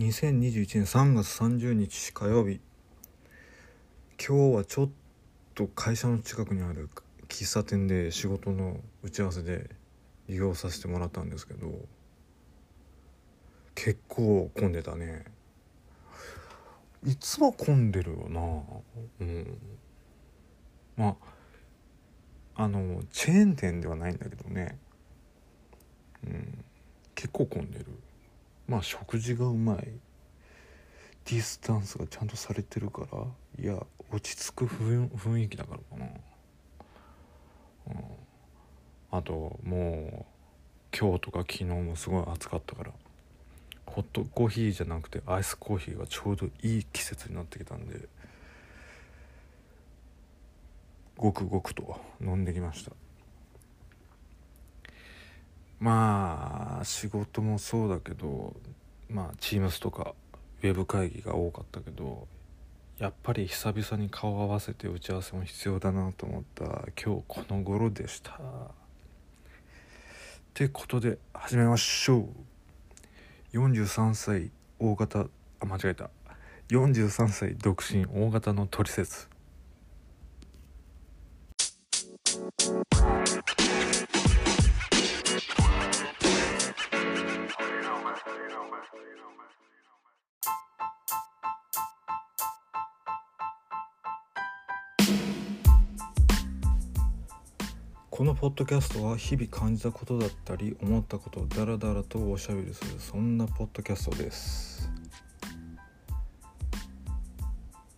2021年3月30日火曜日今日はちょっと会社の近くにある喫茶店で仕事の打ち合わせで利用させてもらったんですけど結構混んでたね。いつも混んでるよな。うん。まああのチェーン店ではないんだけどね。うん。結構混んでる。まあ食事がうまい。ディスタンスがちゃんとされてるからいや落ち着く雰囲気だからかな、うん、あともう今日とか昨日もすごい暑かったからホットコーヒーじゃなくてアイスコーヒーがちょうどいい季節になってきたんでごくごくと飲んできました。まあ仕事もそうだけどまあ Teams とかウェブ会議が多かったけどやっぱり久々に顔を合わせて打ち合わせも必要だなと思った今日この頃でした。ってことで始めましょう。43歳大型あ間違えた。43歳独身大型のトリセツ。このポッドキャストは日々感じたことだったり思ったことをダラダラとおしゃべりするそんなポッドキャストです。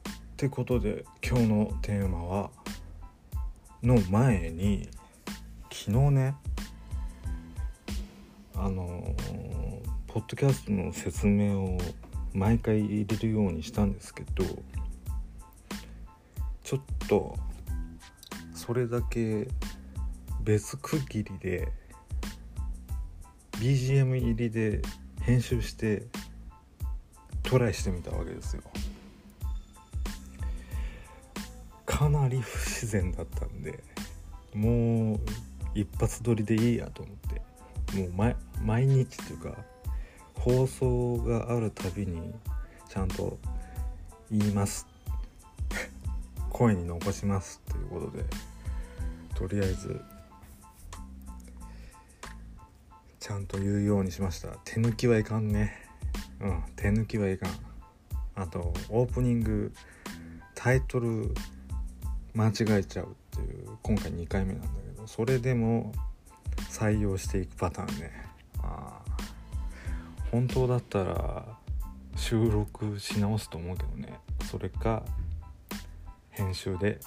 ってことで今日のテーマはの前に昨日ねあのポッドキャストの説明を毎回入れるようにしたんですけどちょっとそれだけ別区切りで BGM 入りで編集してトライしてみたわけですよ。かなり不自然だったんでもう一発撮りでいいやと思ってもう毎毎日っていうか放送があるたびにちゃんと言います。声に残しますということでとりあえずちゃんと言うようにしました。手抜きはいかんね。うん手抜きはいかん。あとオープニングタイトル間違えちゃうっていう今回2回目なんだけどそれでも採用していくパターンね。あ本当だったら収録し直すと思うけどね。それか編集で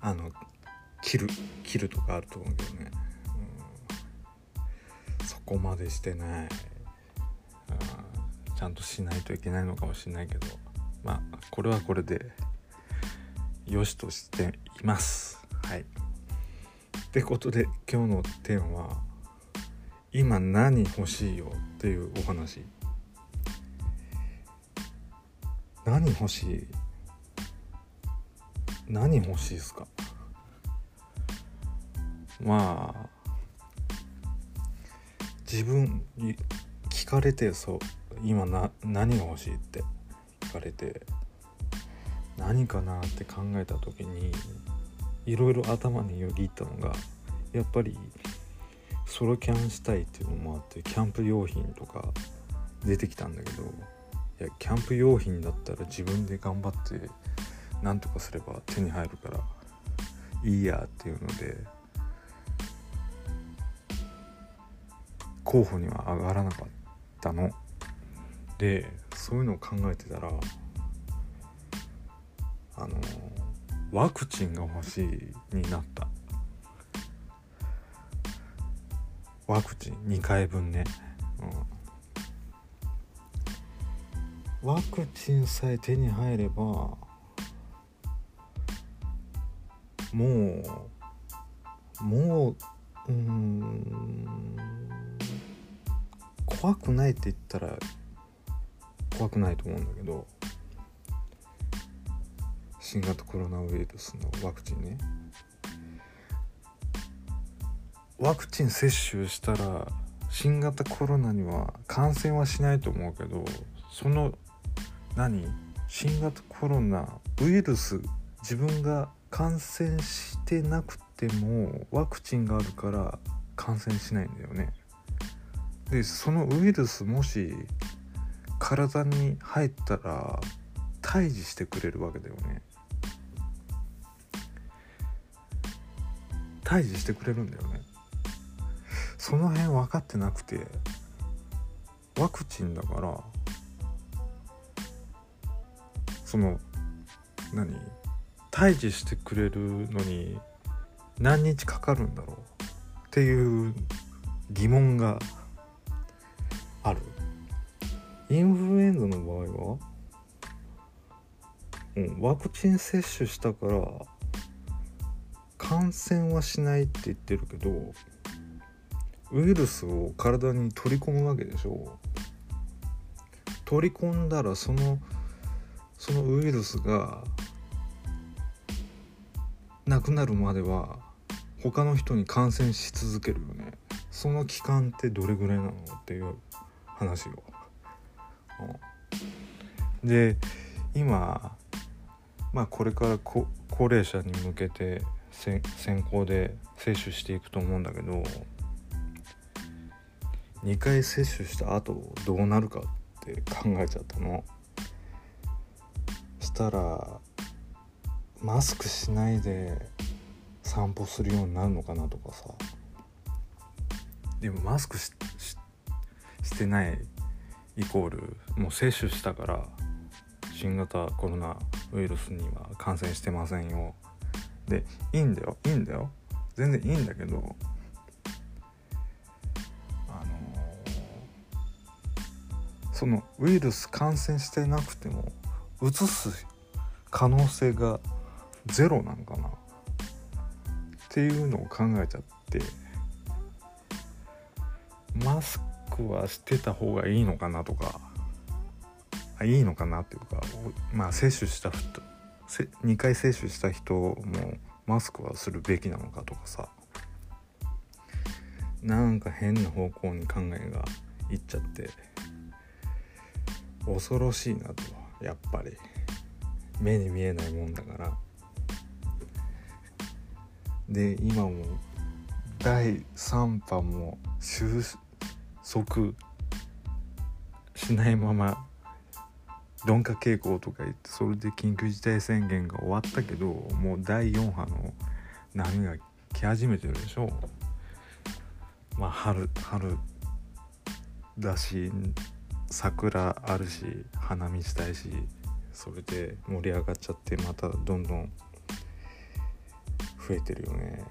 あの切る切るとかあると思うけどね。こまでしてない。ちゃんとしないといけないのかもしれないけど。まあこれはこれでよしとしています。はい。ってことで今日のテーマは「今何欲しいよ」っていうお話。何欲しい？何欲しいですか？まあ自分に聞かれてそう今な何が欲しいって聞かれて何かなって考えた時にいろいろ頭によぎったのがやっぱりソロキャンしたいっていうのもあってキャンプ用品とか出てきたんだけどいやキャンプ用品だったら自分で頑張ってなんとかすれば手に入るからいいやっていうので候補には上がらなかったの。でそういうのを考えてたらあのワクチンが欲しいになった。ワクチン2回分ね、うん、ワクチンさえ手に入ればもうもううん怖くないって言ったら怖くないと思うんだけど新型コロナウイルスのワクチンね。ワクチン接種したら新型コロナには感染はしないと思うけどその何？新型コロナウイルス自分が感染してなくてもワクチンがあるから感染しないんだよね。でそのウイルスもし体に入ったら退治してくれるわけだよね。退治してくれるんだよね。その辺分かってなくてワクチンだからその何退治してくれるのに何日かかるんだろうっていう疑問がある？インフルエンザの場合は、うん、ワクチン接種したから感染はしないって言ってるけどウイルスを体に取り込むわけでしょ。取り込んだらそのそのウイルスがなくなるまでは他の人に感染し続けるよね。その期間ってどれぐらいなの？っていう話を。で今まあこれから高齢者に向けて先行で接種していくと思うんだけど2回接種した後どうなるかって考えちゃったの。したらマスクしないで散歩するようになるのかなとかさでもマスクししてないイコールもう接種したから新型コロナウイルスには感染してませんよ。でいいんだよ。いいんだよ。全然いいんだけどあのー、そのウイルス感染してなくても移す可能性がゼロなんかな。っていうのを考えちゃってマスはしてた方がいいのかなとかあいいのかなっていうかまあ接種した人2回接種した人もマスクはするべきなのかとかさ。なんか変な方向に考えがいっちゃって恐ろしいなとやっぱり。目に見えないもんだから。で今も第3波も収束しないまま鈍化傾向とか言ってそれで緊急事態宣言が終わったけどもう第4波の波が来始めてるでしょ。まあ春春だし桜あるし花見したいしそれで盛り上がっちゃってまたどんどん増えてるよね。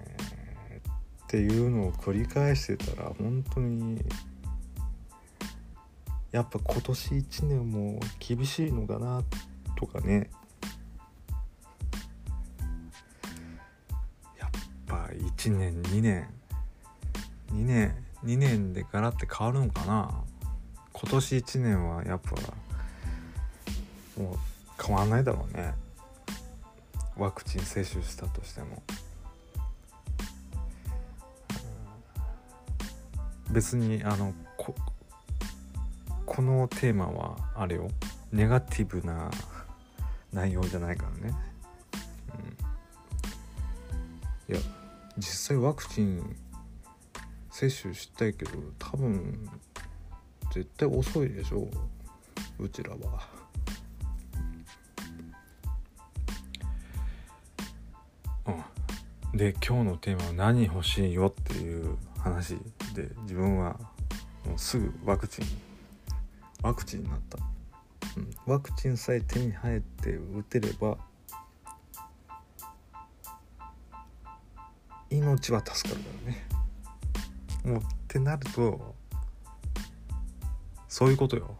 っていうのを繰り返してたら本当にやっぱ今年1年も厳しいのかなとかね。やっぱ1年2年。2年2年でガラって変わるのかな。今年1年はやっぱもう変わんないだろうね。ワクチン接種したとしても。別にあのこのテーマはあれよ？ネガティブな内容じゃないからね、うん、いや実際ワクチン接種したいけど多分絶対遅いでしょう。うちらは。で今日のテーマは何欲しいよっていう話で自分はもうすぐワクチンワクチンになった、うん、ワクチンさえ手に入って打てれば命は助かるからね。もうってなるとそういうことよ。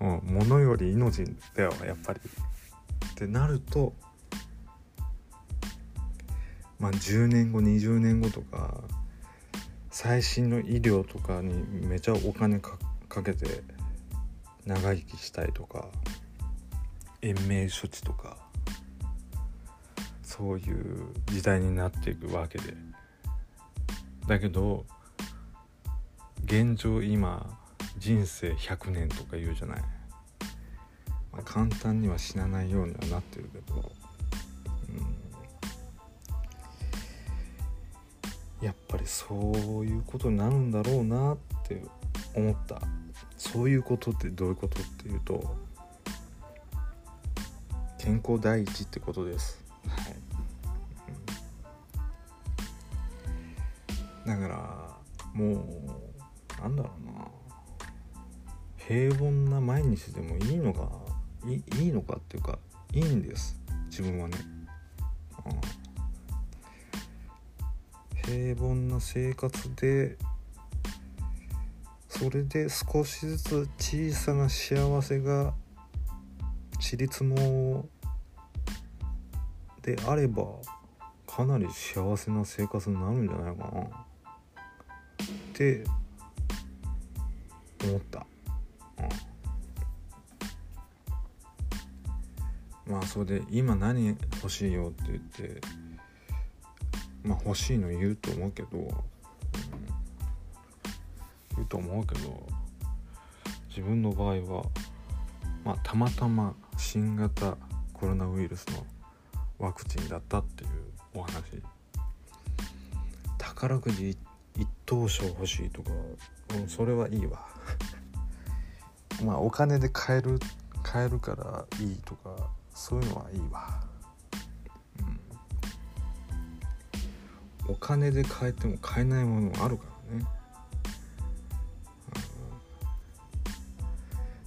うん、物より命だよやっぱり。ってなるとまあ、10年後20年後とか最新の医療とかにめちゃお金かけて長生きしたいとか延命処置とかそういう時代になっていくわけで。だけど現状今人生100年とか言うじゃない、まあ、簡単には死なないようにはなってるけど、やっぱりそういうことになるんだろうなって思った。そういうことってどういうことっていうと健康第一ってことです。はい、うん、だからもうなんだろうな。平凡な毎日でもいいのかいいいのかっていうかいいんです。自分はね、平凡な生活でそれで少しずつ小さな幸せがちりつもであればかなり幸せな生活になるんじゃないかな。って思った、うん、まあそれで今何欲しいよって言ってまあ欲しいの言うと思うけど、うん、言うと思うけど自分の場合はまあたまたま新型コロナウイルスのワクチンだったっていうお話。宝くじ一等賞欲しいとか、うん、それはいいわ。まあお金で買える買えるからいいとかそういうのはいいわ、お金で買えても買えないものもあるからね、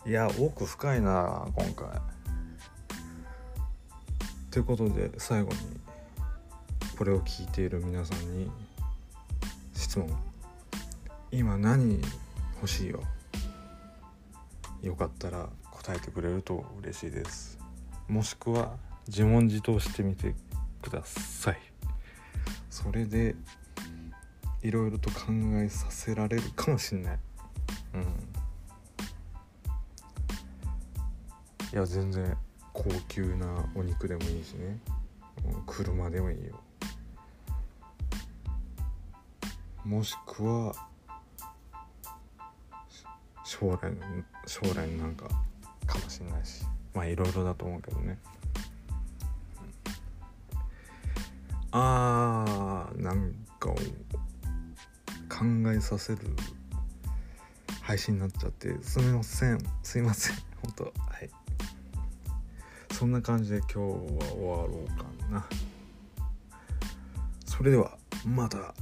いや奥深いな今回。ということで最後にこれを聞いている皆さんに質問。今何欲しいよ？よかったら答えてくれると嬉しいです。もしくは自問自答してみてください。それでいろいろと考えさせられるかもしんない。うん。いや全然高級なお肉でもいいしね。車でもいいよ。もしくは将来の将来のなんかかもしれないし。まあいろいろだと思うけどね、あ考えさせる配信になっちゃってすみません。すいません。本当。はい。そんな感じで今日は終わろうかな。それではまた。